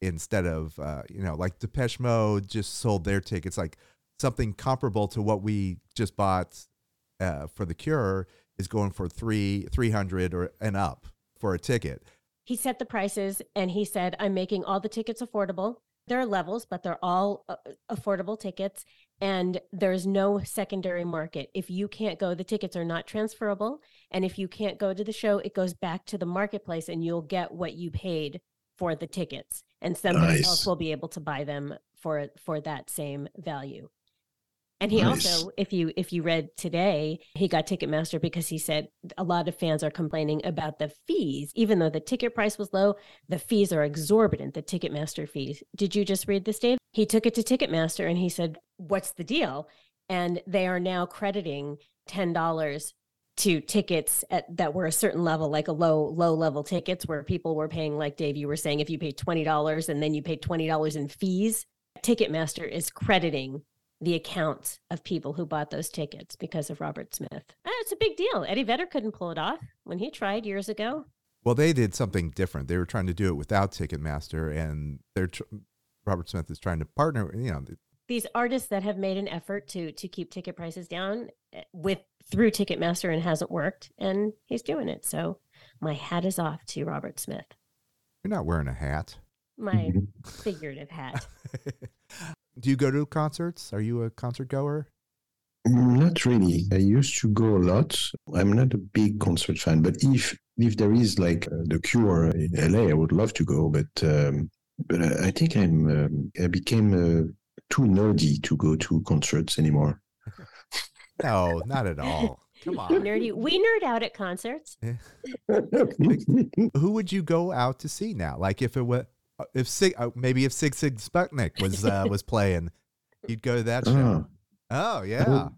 [SPEAKER 1] instead of uh, you know like Depeche Mode just sold their tickets like something comparable to what we just bought uh, for the Cure is going for three three hundred or and up for a ticket.
[SPEAKER 2] He set the prices and he said, "I'm making all the tickets affordable. There are levels, but they're all uh, affordable tickets, and there's no secondary market. If you can't go, the tickets are not transferable, and if you can't go to the show, it goes back to the marketplace, and you'll get what you paid for the tickets, and somebody
[SPEAKER 3] Nice.
[SPEAKER 2] else will be able to buy them for for that same value." And he
[SPEAKER 3] Nice.
[SPEAKER 2] also, if you if you read today, he got Ticketmaster because he said a lot of fans are complaining about the fees, even though the ticket price was low. The fees are exorbitant. The Ticketmaster fees. Did you just read this, Dave? He took it to Ticketmaster and he said, "What's the deal?" And they are now crediting ten dollars to tickets at that were a certain level, like a low low level tickets, where people were paying, like Dave, you were saying, if you paid twenty dollars and then you paid twenty dollars in fees, Ticketmaster is crediting the accounts of people who bought those tickets because of Robert Smith. Ah, it's a big deal. Eddie Vedder couldn't pull it off when he tried years ago.
[SPEAKER 1] Well, they did something different. They were trying to do it without Ticketmaster, and they're tr- Robert Smith is trying to partner. You know,
[SPEAKER 2] These artists that have made an effort to to keep ticket prices down eh, with through Ticketmaster and hasn't worked, and he's doing it. So my hat is off to Robert Smith.
[SPEAKER 1] you're not wearing a hat.
[SPEAKER 2] My figurative hat.
[SPEAKER 1] Do you go to concerts? Are you a concert goer?
[SPEAKER 3] Not really. I used to go a lot. I'm not a big concert fan, but if if there is like uh, the Cure in LA, I would love to go. But um, but I, I think I'm um, I became uh, too nerdy to go to concerts anymore.
[SPEAKER 1] No, not at all. Come on.
[SPEAKER 2] Nerdy. We nerd out at concerts.
[SPEAKER 1] Who would you go out to see now? Like if it was, if Sig, uh, maybe if Sigue Sigue Sputnik was uh, was playing, you'd go to that show.
[SPEAKER 3] Ah,
[SPEAKER 1] Oh
[SPEAKER 3] I
[SPEAKER 1] yeah.
[SPEAKER 3] would,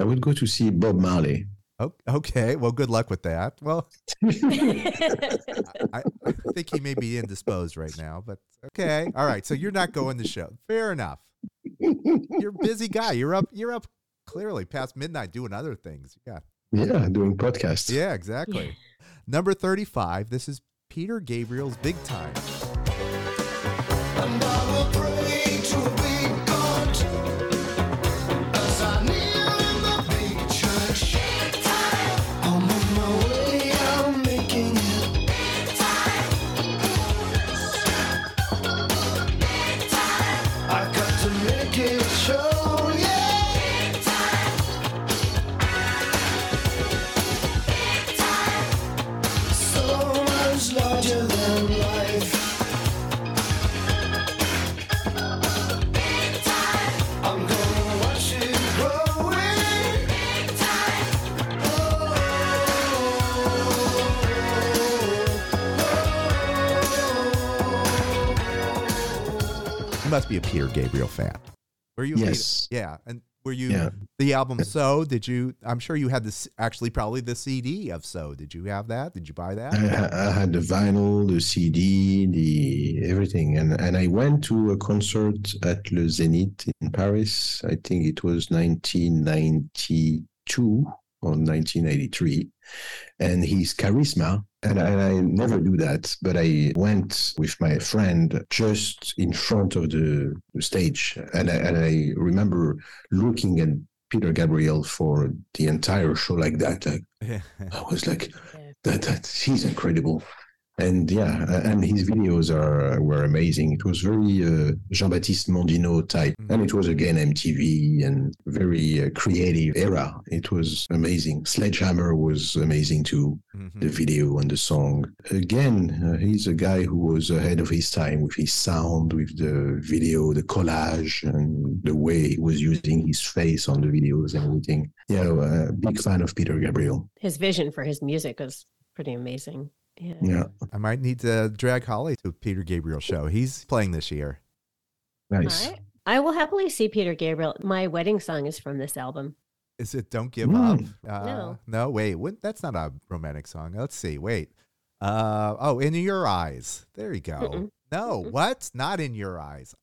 [SPEAKER 3] I would go to see Bob Marley.
[SPEAKER 1] Oh, okay. Well, good luck with that. Well, I, I think he may be indisposed right now, but okay. All right. So you're not going to show. Fair enough. You're a busy guy. You're up. You're up clearly past midnight doing other things. Yeah.
[SPEAKER 3] Yeah, doing podcasts.
[SPEAKER 1] Yeah. Exactly. Number thirty-five. This is Peter Gabriel's Big Time. Must be a Peter Gabriel fan. Were you?
[SPEAKER 3] Yes.
[SPEAKER 1] yeah. And were you
[SPEAKER 3] Yeah.
[SPEAKER 1] the album So? Did you? I'm sure you had this. Actually, probably the CD of So. Did you have that? Did you buy that?
[SPEAKER 3] I, I had the vinyl, the CD, the everything, and and I went to a concert at Le Zénith in Paris. I think it was 1992 or 1983, and his charisma. And I, and I never do that, but I went with my friend just in front of the, the stage, and I, and I remember looking at Peter Gabriel for the entire show like that. Like I was like, that, that he's incredible. And yeah, uh, and his videos are were amazing. It was very uh, Jean-Baptiste Mondino type,
[SPEAKER 1] Mhm.
[SPEAKER 3] and it was again MTV and very uh, creative era. It was amazing. Sledgehammer was amazing too.
[SPEAKER 1] Mhm.
[SPEAKER 3] The video and the song. Again, uh, he's a guy who was ahead of his time with his sound, with the video, the collage, and the way he was using his face on the videos and everything. Yeah, uh, big fan of Peter Gabriel.
[SPEAKER 2] His vision for his music was pretty amazing. Yeah.
[SPEAKER 3] Yeah,
[SPEAKER 1] I might need to drag Holly to Peter Gabriel show. He's playing this year.
[SPEAKER 3] nice.
[SPEAKER 2] I, I will happily see Peter Gabriel. My wedding song is from this album.
[SPEAKER 1] Is it "Don't Give
[SPEAKER 3] Mm.
[SPEAKER 1] Up"? Uh,
[SPEAKER 2] No.
[SPEAKER 1] no. Wait, what, that's not a romantic song. Let's see. Wait. Uh, oh, in your eyes. There you go.
[SPEAKER 2] Mm-mm.
[SPEAKER 1] No,
[SPEAKER 2] Mm-mm.
[SPEAKER 1] what? Not in your eyes.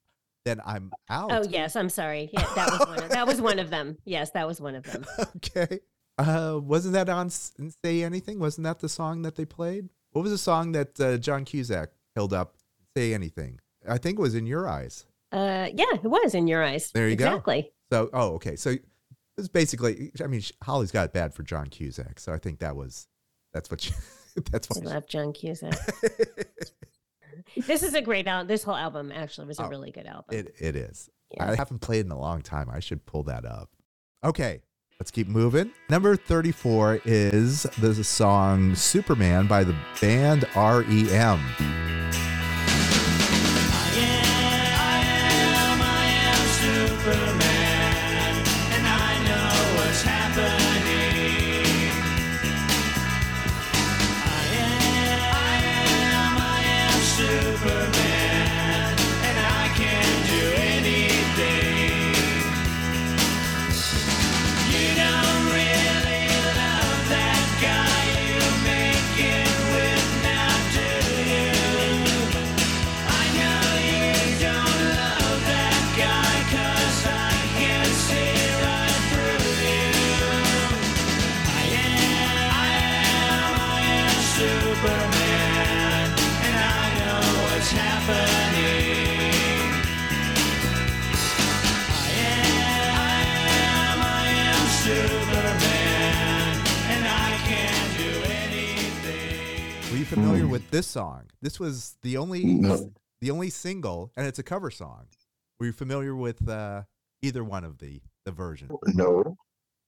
[SPEAKER 1] Then I'm out.
[SPEAKER 2] Oh yes, I'm sorry. Yeah, that was one. Of, that was one of them. Yes, that was one of them.
[SPEAKER 1] okay. Uh, wasn't that on "Say Anything"? Wasn't that the song that they played? What was the song that uh, John Cusack held up? "Say Anything." I think it was "In Your Eyes."
[SPEAKER 2] Uh, yeah, it was in your eyes.
[SPEAKER 1] There you go.
[SPEAKER 2] exactly.
[SPEAKER 1] So, oh, okay. So it's basically. I mean, Holly's got it bad for John Cusack, so I think that was. That's what. She, that's
[SPEAKER 2] I
[SPEAKER 1] what.
[SPEAKER 2] love John Cusack. this is a great album. This whole album actually was a
[SPEAKER 1] Oh,
[SPEAKER 2] really good album.
[SPEAKER 1] It it is.
[SPEAKER 2] Yeah.
[SPEAKER 1] I haven't played in a long time. I should pull that up. Okay, let's keep moving. Number 34 is the song Superman by the band REM. Familiar
[SPEAKER 3] Mm.
[SPEAKER 1] with this song? This was the only
[SPEAKER 3] No.
[SPEAKER 1] the only single, and it's a cover song. Were you familiar with uh, either one of the the version?
[SPEAKER 3] No,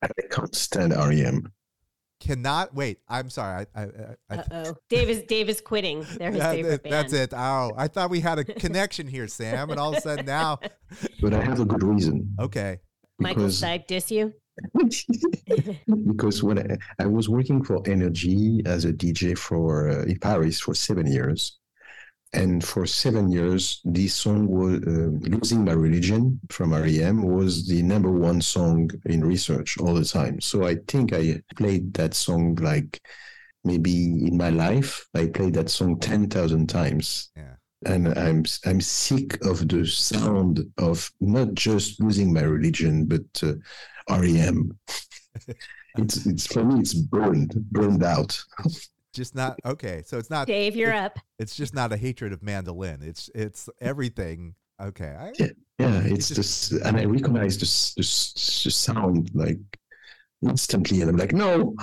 [SPEAKER 3] I can't stand REM.
[SPEAKER 1] Cannot wait. I'm sorry. I, I, I, I
[SPEAKER 2] Uh oh, Dave is Dave is quitting. They're his
[SPEAKER 1] That-
[SPEAKER 2] favorite band.
[SPEAKER 1] that's it. Oh, I thought we had a connection here, Sam, and all of a sudden now,
[SPEAKER 3] But I have a good reason.
[SPEAKER 1] okay.
[SPEAKER 2] Michael
[SPEAKER 3] because-
[SPEAKER 2] Stipe diss you.
[SPEAKER 3] Because when I, I was working for Energy as a DJ for uh, in Paris for seven years, and for seven years, this song was uh, "Losing My Religion" from REM was the number one song in research all the time. So I think I played that song like maybe in my life I played that song ten thousand times.
[SPEAKER 1] Yeah.
[SPEAKER 3] and I'm I'm sick of the sound of not just losing my religion, but uh, REM. it's it's for me it's burned burned out.
[SPEAKER 1] Just not okay. So it's not.
[SPEAKER 2] Dave, you're up.
[SPEAKER 1] It's just not a hatred of mandolin. It's it's everything. Okay. I,
[SPEAKER 3] Yeah. Yeah, it's
[SPEAKER 1] just-
[SPEAKER 3] just and I recognize this this, this sound like instantly, and I'm like, no,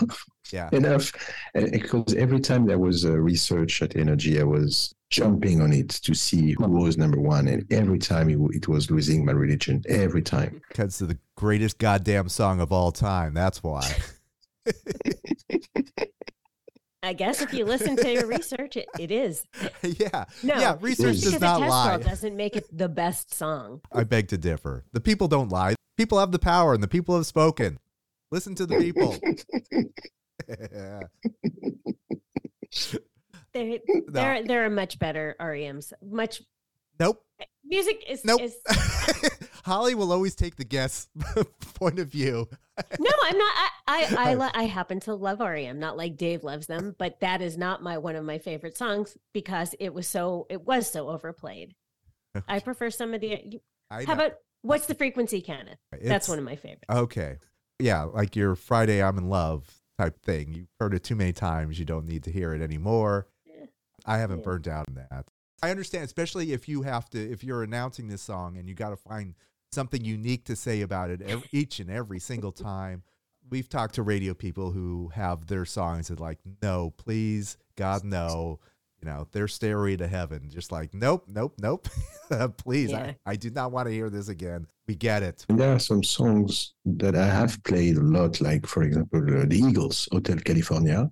[SPEAKER 1] yeah.
[SPEAKER 3] enough. And because every time there was a research at Energy, I was jumping on it to see who was number one, and every time it, it was losing my religion. Every time.
[SPEAKER 1] Because of the greatest goddamn song of all time. That's why.
[SPEAKER 2] I guess if you listen to your research, it, it is.
[SPEAKER 1] yeah.
[SPEAKER 2] No,
[SPEAKER 1] Yeah. Research does not lie.
[SPEAKER 2] doesn't make it the best song.
[SPEAKER 1] I beg to differ. The people don't lie. People have the power, and the people have spoken. Listen to the people.
[SPEAKER 2] They're they're they're a much better REMs. Much
[SPEAKER 1] nope.
[SPEAKER 2] music is
[SPEAKER 1] Nope.
[SPEAKER 2] is
[SPEAKER 1] Holly will always take the guest point of view.
[SPEAKER 2] no, I'm not. I I I, li- I happen to love REM, not like Dave loves them, but that is not my one of my favorite songs because it was so it was so overplayed. I prefer some of the.
[SPEAKER 1] I
[SPEAKER 2] How
[SPEAKER 1] know.
[SPEAKER 2] about what's the frequency, Kenneth?
[SPEAKER 1] It's-
[SPEAKER 2] That's one of my favorites.
[SPEAKER 1] Okay. Yeah, like your Friday I'm in love type thing. You've heard it too many times. You don't need to hear it anymore.
[SPEAKER 2] Yeah.
[SPEAKER 1] I haven't
[SPEAKER 2] Yeah.
[SPEAKER 1] burned out on that. I understand, especially if you have to, if you're announcing this song and you got to find something unique to say about it ev each and every single time. We've talked to radio people who have their songs that like, no, please, God, no. you know, their stairway to heaven. Just like, nope, nope, nope. Please,
[SPEAKER 2] Yeah.
[SPEAKER 1] I, I do not want to hear this again. We get it.
[SPEAKER 3] And there are some songs that I have played a lot, like for example, uh, the Eagles, Hotel California,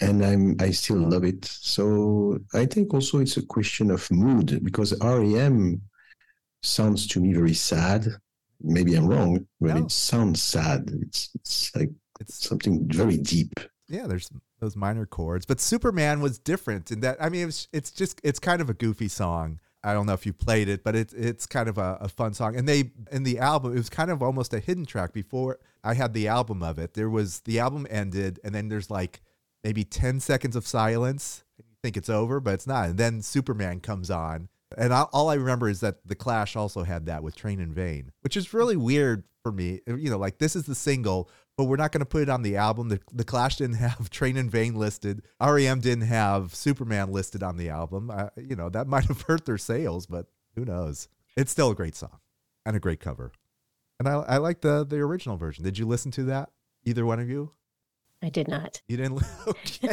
[SPEAKER 3] and I'm I still hmm. love it. So I think also it's a question of mood because REM sounds to me very sad. Maybe I'm wrong, but
[SPEAKER 1] No.
[SPEAKER 3] it sounds sad. It's it's like
[SPEAKER 1] It's
[SPEAKER 3] something very deep.
[SPEAKER 1] yeah, there's those minor chords, but Superman was different in that. I mean, it was, it's just it's kind of a goofy song. I don't know if you played it, but it's it's kind of a, a fun song. And they in the album, it was kind of almost a hidden track. Before I had the album of it, there was the album ended, and then there's like maybe ten seconds of silence. And you think it's over, but it's not. And then Superman comes on, and I, all I remember is that the Clash also had that with Train in Vain, which is really weird for me. You know, like this is the single, but we're not going to put it on the album. The, the Clash didn't have Train in Vain listed. REM didn't have Superman listed on the album. Uh, you know, that might have hurt their sales, but who knows? It's still a great song and a great cover. And I, I like the the original version. Did you listen to that? Either one of you?
[SPEAKER 2] I did not.
[SPEAKER 1] You didn't? Okay.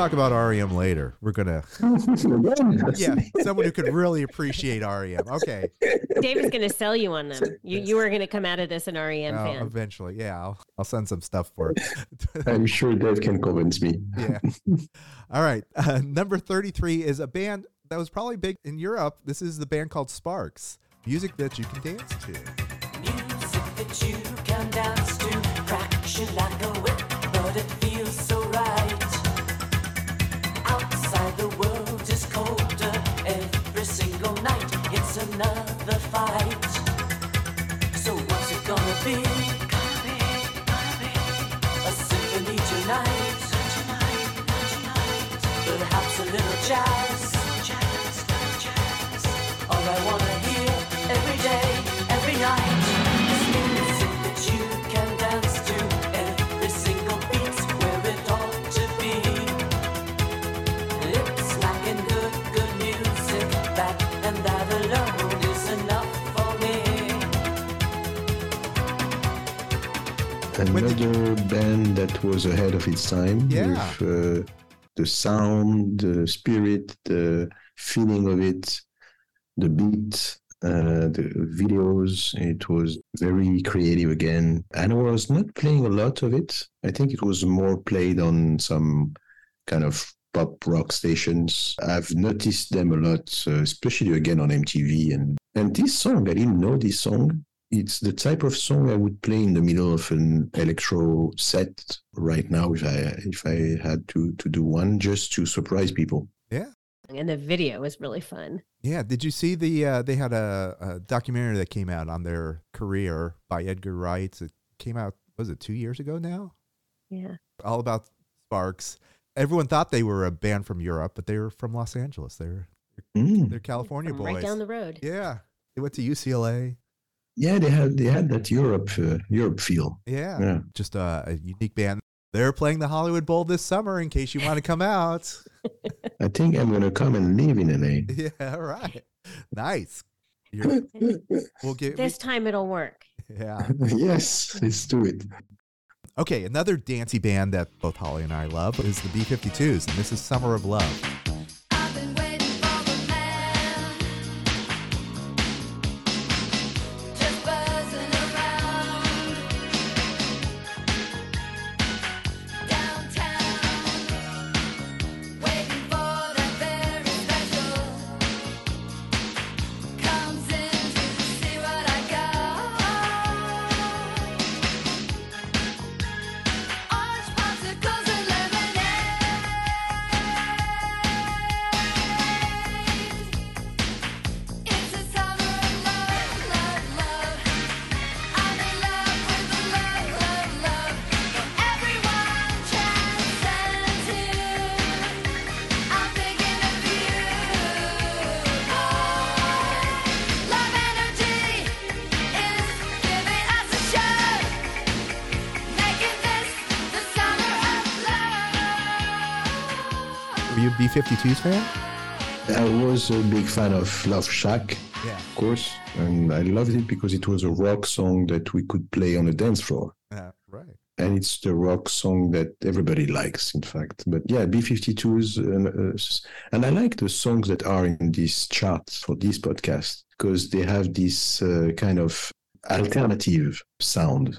[SPEAKER 1] Talk about REM later. We're gonna, yeah, someone who could really appreciate REM. Okay,
[SPEAKER 2] Dave is going to sell you on them. You you are going to come out of this an REM
[SPEAKER 1] Uh,
[SPEAKER 2] fan.
[SPEAKER 1] eventually, yeah, I'll, I'll send some stuff for. it.
[SPEAKER 3] I'm sure Dave can convince me.
[SPEAKER 1] yeah. All right. Uh, number 33 is a band that was probably big in Europe. This is the band called Sparks. Music that you can dance to.
[SPEAKER 6] Music that you can dance to cracks another fight.
[SPEAKER 3] Another band that was ahead of its time
[SPEAKER 1] Yeah.
[SPEAKER 3] with uh, the sound, the spirit, the feeling of it, the beat, uh, the videos. It was very creative again. And I was not playing a lot of it. I think it was more played on some kind of pop rock stations. I've noticed them a lot, uh, especially again on MTV. And and this song, I didn't know this song. It's the type of song I would play in the middle of an electro set right now if I if I had to to do one just to surprise people.
[SPEAKER 1] Yeah.
[SPEAKER 2] and the video was really fun.
[SPEAKER 1] Yeah. Did you see the, uh, they had a, a documentary that came out on their career by Edgar Wright. It came out, was it two years ago now?
[SPEAKER 2] Yeah.
[SPEAKER 1] All about Sparks. Everyone thought they were a band from Europe, but they were from Los Angeles. They're,
[SPEAKER 3] Mm.
[SPEAKER 1] they're California
[SPEAKER 2] From
[SPEAKER 1] boys.
[SPEAKER 2] right down the road.
[SPEAKER 1] yeah. They went to UCLA.
[SPEAKER 3] Yeah, they had they had that Europe uh, Europe feel.
[SPEAKER 1] Yeah.
[SPEAKER 3] Yeah.
[SPEAKER 1] Just a, a unique band. They're playing the Hollywood Bowl this summer in case you want to come out.
[SPEAKER 3] I think I'm gonna come and live in LA.
[SPEAKER 1] yeah, all right. Nice. You're, we'll get
[SPEAKER 2] This time it'll work.
[SPEAKER 1] yeah.
[SPEAKER 3] yes, let's do it.
[SPEAKER 1] Okay, another dancey band that both Holly and I love is the B52s, and this is Summer of Love. 52s fan?
[SPEAKER 3] I was a big fan of Love Shack,
[SPEAKER 1] yeah.
[SPEAKER 3] of course, and I loved it because it was a rock song that we could play on a dance floor.
[SPEAKER 1] Uh, right.
[SPEAKER 3] And it's the rock song that everybody likes, in fact. But yeah, B52s, and, uh, and I like the songs that are in this chart for this podcast because they have this uh, kind of alternative sound.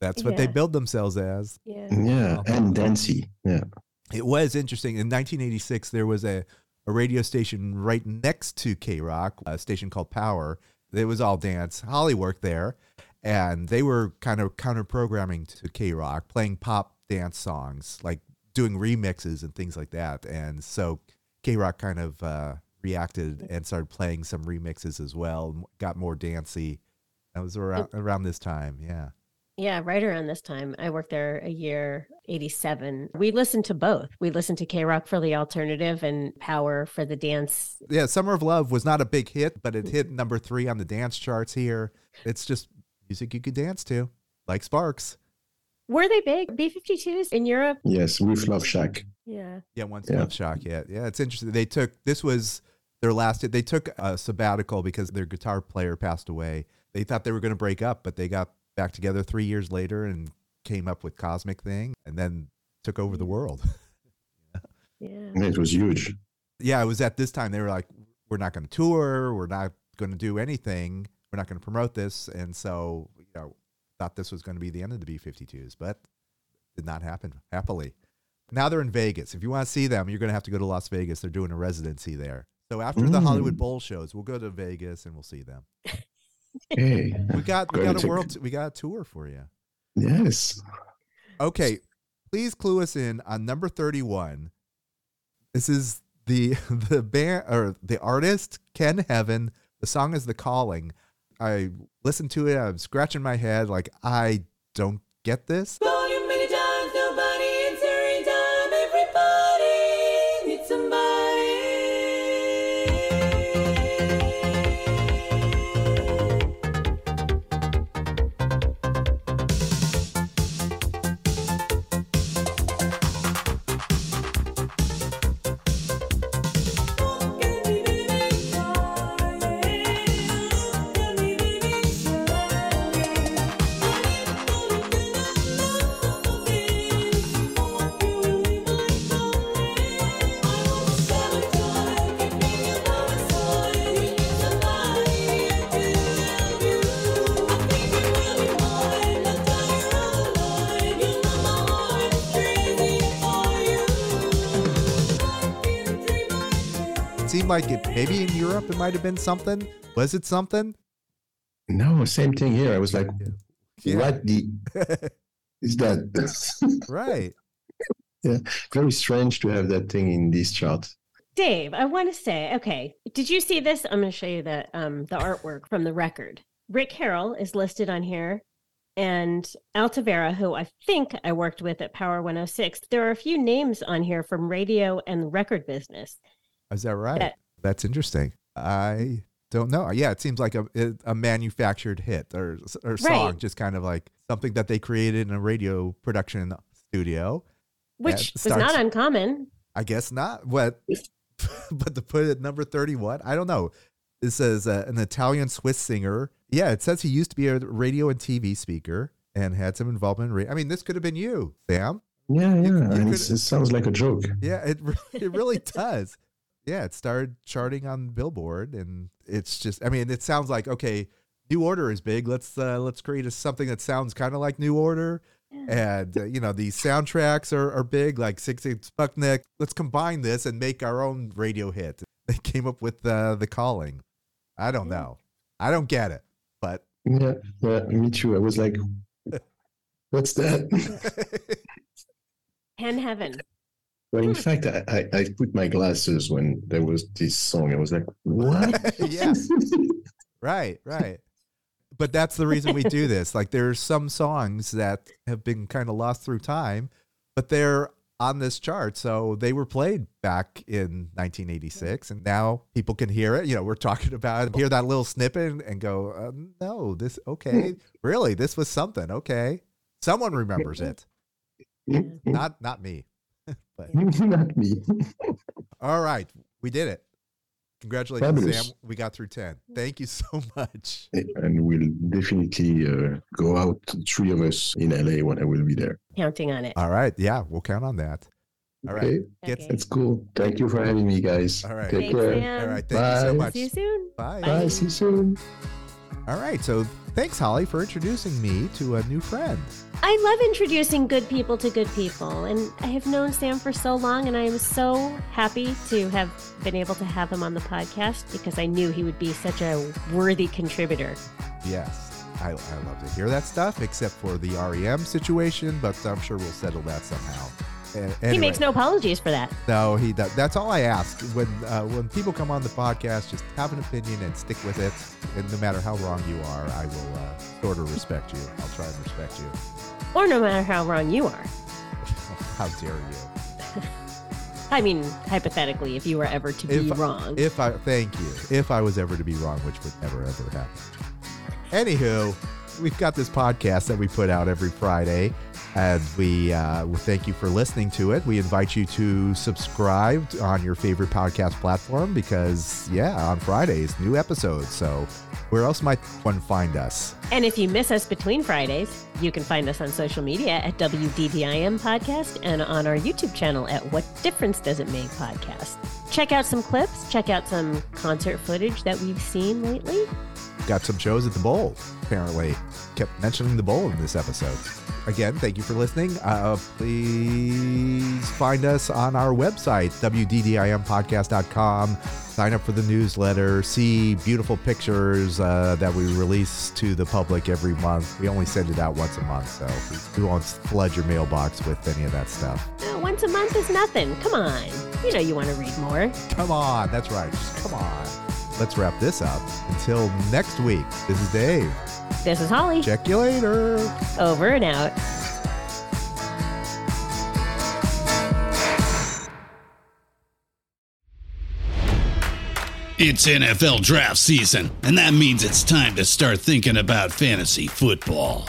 [SPEAKER 1] That's what
[SPEAKER 2] yeah.
[SPEAKER 1] they build themselves as.
[SPEAKER 2] Yeah,
[SPEAKER 3] yeah. Uh-huh. and dancey. Yeah.
[SPEAKER 1] It was interesting. In 1986, there was a, a radio station right next to KROQ, a station called Power. It was all dance. Holly worked there, and they were kind of counter programming to KROQ, playing pop dance songs, like doing remixes and things like that. And so KROQ kind of uh, reacted and started playing some remixes as well, got more dancey. That was around, around this time. Yeah.
[SPEAKER 2] Yeah, right around this time. I worked there a year, 87. We listened to both. We listened to KROQ for the alternative and Power for the dance.
[SPEAKER 1] yeah, Summer of Love was not a big hit, but it hmm. hit number three on the dance charts here. It's just music you could dance to, like Sparks.
[SPEAKER 2] Were they big? B 52s in Europe?
[SPEAKER 3] yes with love shack
[SPEAKER 2] Yeah.
[SPEAKER 1] Yeah, once
[SPEAKER 3] Yeah.
[SPEAKER 1] Love Shock. Yeah, yeah, it's interesting. They took this was their last. They took a sabbatical because their guitar player passed away. They thought they were going to break up, but they got back together three years later and came up with Cosmic Thing, and then took over the world.
[SPEAKER 2] Yeah.
[SPEAKER 3] Yeah, it was huge
[SPEAKER 1] yeah, it was at this time they were like, we're not going to tour, we're not going to do anything, we're not going to promote this, and so you know, thought this was going to be the end of the B52s, but did not happen happily. Now they're in Vegas. If you want to see them, you're going to have to go to Las Vegas. They're doing a residency there. So after the
[SPEAKER 3] Mm.
[SPEAKER 1] Hollywood Bowl shows, we'll go to Vegas and we'll see them.
[SPEAKER 3] hey
[SPEAKER 1] We got we got a
[SPEAKER 3] to-
[SPEAKER 1] world we got a tour for you.
[SPEAKER 3] yes
[SPEAKER 1] Okay, please clue us in on number 31. This is the the band or the artist Ken Heaven. The song is The Calling. I listened to it, I'm scratching my head like I don't get this. Maybe in Europe it might have been something. Was it something?
[SPEAKER 3] no same thing here i was like
[SPEAKER 1] Yeah.
[SPEAKER 3] what the is that
[SPEAKER 1] Right.
[SPEAKER 3] Yeah, very strange to have that thing in this chart
[SPEAKER 2] Dave, I want to say, okay, did you see this? I'm going to show you the um the artwork from the record. Rick Harrell is listed on here, and Altavera, who I think I worked with at Power 106. There are a few names on here from radio and the record business.
[SPEAKER 1] Is that right?
[SPEAKER 2] Yeah.
[SPEAKER 1] That's interesting. I don't know. Yeah, it seems like a a manufactured hit or or song,
[SPEAKER 2] Right.
[SPEAKER 1] just kind of like something that they created in a radio production studio.
[SPEAKER 2] Which was
[SPEAKER 1] starts-
[SPEAKER 2] not uncommon.
[SPEAKER 1] I guess not. What? but to put it at number thirty-one, I don't know. It says uh, an Italian Swiss singer. Yeah, it says he used to be a radio and TV speaker and had some involvement in radio. I mean, this could have been you, Sam.
[SPEAKER 3] yeah yeah
[SPEAKER 1] you
[SPEAKER 3] and
[SPEAKER 1] could-
[SPEAKER 3] it's, it sounds like a joke
[SPEAKER 1] Yeah, it it really does. Yeah, it started charting on Billboard, and it's just. I mean, it sounds like okay. New Order is big. Let's uh, let's create a, something that sounds kind of like New Order, and uh, you know these soundtracks are, are big, like Sigue Sigue Sputnik. Let's combine this and make our own radio hit. They came up with uh, the Calling. I don't know. I don't get it, but
[SPEAKER 3] Yeah, yeah, me too. I was like, what's that?
[SPEAKER 2] Pen Heaven.
[SPEAKER 3] But in fact, I, I, I put my glasses when there was this song. I was like, what?
[SPEAKER 1] Yeah. Right, right. But that's the reason we do this. Like there's some songs that have been kind of lost through time, but they're on this chart. So they were played back in 1986 and now people can hear it. You know, we're talking about it, hear that little snippet and, and go, uh, "No, this okay. Really, this was something. Okay. Someone remembers it. Not not me." But
[SPEAKER 3] Not me.
[SPEAKER 1] All right, we did it. Congratulations,
[SPEAKER 3] Fabulous.
[SPEAKER 1] Sam. We got through 10. Thank you so much.
[SPEAKER 3] And we'll definitely uh, go out, three of us in LA when I will be there.
[SPEAKER 2] Counting on it.
[SPEAKER 1] All right. Yeah, we'll count on that. All right.
[SPEAKER 3] Okay.
[SPEAKER 1] Get,
[SPEAKER 2] Okay.
[SPEAKER 3] That's cool. Thank you for having me, guys.
[SPEAKER 1] All right.
[SPEAKER 3] Take
[SPEAKER 2] Thanks,
[SPEAKER 3] care.
[SPEAKER 2] Sam.
[SPEAKER 1] All right. Thank you so
[SPEAKER 3] Bye.
[SPEAKER 1] much.
[SPEAKER 2] See you soon.
[SPEAKER 1] Bye.
[SPEAKER 3] Bye. See you soon.
[SPEAKER 1] All right. So thanks, Holly, for introducing me to a new friend.
[SPEAKER 2] I love introducing good people to good people, and I have known Sam for so long, and I am so happy to have been able to have him on the podcast because I knew he would be such a worthy contributor.
[SPEAKER 1] Yes. I, I love to hear that stuff, except for the REM situation, but I'm sure we'll settle that somehow. A-
[SPEAKER 2] He makes no apologies for that.
[SPEAKER 1] No, he does. That's all I ask. When uh, when people come on the podcast, just have an opinion and stick with it. And no matter how wrong you are, I will uh, sort of respect you. I'll try and respect you.
[SPEAKER 2] Or no matter how wrong you are.
[SPEAKER 1] How dare you?
[SPEAKER 2] I mean, hypothetically, if you were ever to be
[SPEAKER 1] If-
[SPEAKER 2] wrong.
[SPEAKER 1] If I thank you. If I was ever to be wrong, which would never ever happen. Anywho, we've got this podcast that we put out every Friday, and we uh, thank you for listening to it. We invite you to subscribe on your favorite podcast platform because yeah, on Fridays new episodes. So where else might one find us?
[SPEAKER 2] And if you miss us between Fridays, you can find us on social media at WDDIM Podcast and on our YouTube channel at What Difference Does It Make Podcast. Check out some clips, check out some concert footage that we've seen lately.
[SPEAKER 1] Got some shows at the Bowl. Apparently, kept mentioning the Bowl in this episode. Again, thank you for listening. Uh, please find us on our website, wddimpodcast.com. Sign up for the newsletter. See beautiful pictures uh, that we release to the public every month. We only send it out once a month, so we won't flood your mailbox with any of that stuff.
[SPEAKER 2] Once a month is nothing. Come on. You know you want to read more.
[SPEAKER 1] Come on, that's right. Just come on. Let's wrap this up. Until next week, this is Dave.
[SPEAKER 2] This is Holly.
[SPEAKER 1] Check you later.
[SPEAKER 2] Over and out.
[SPEAKER 4] It's NFL draft season, and that means it's time to start thinking about fantasy football.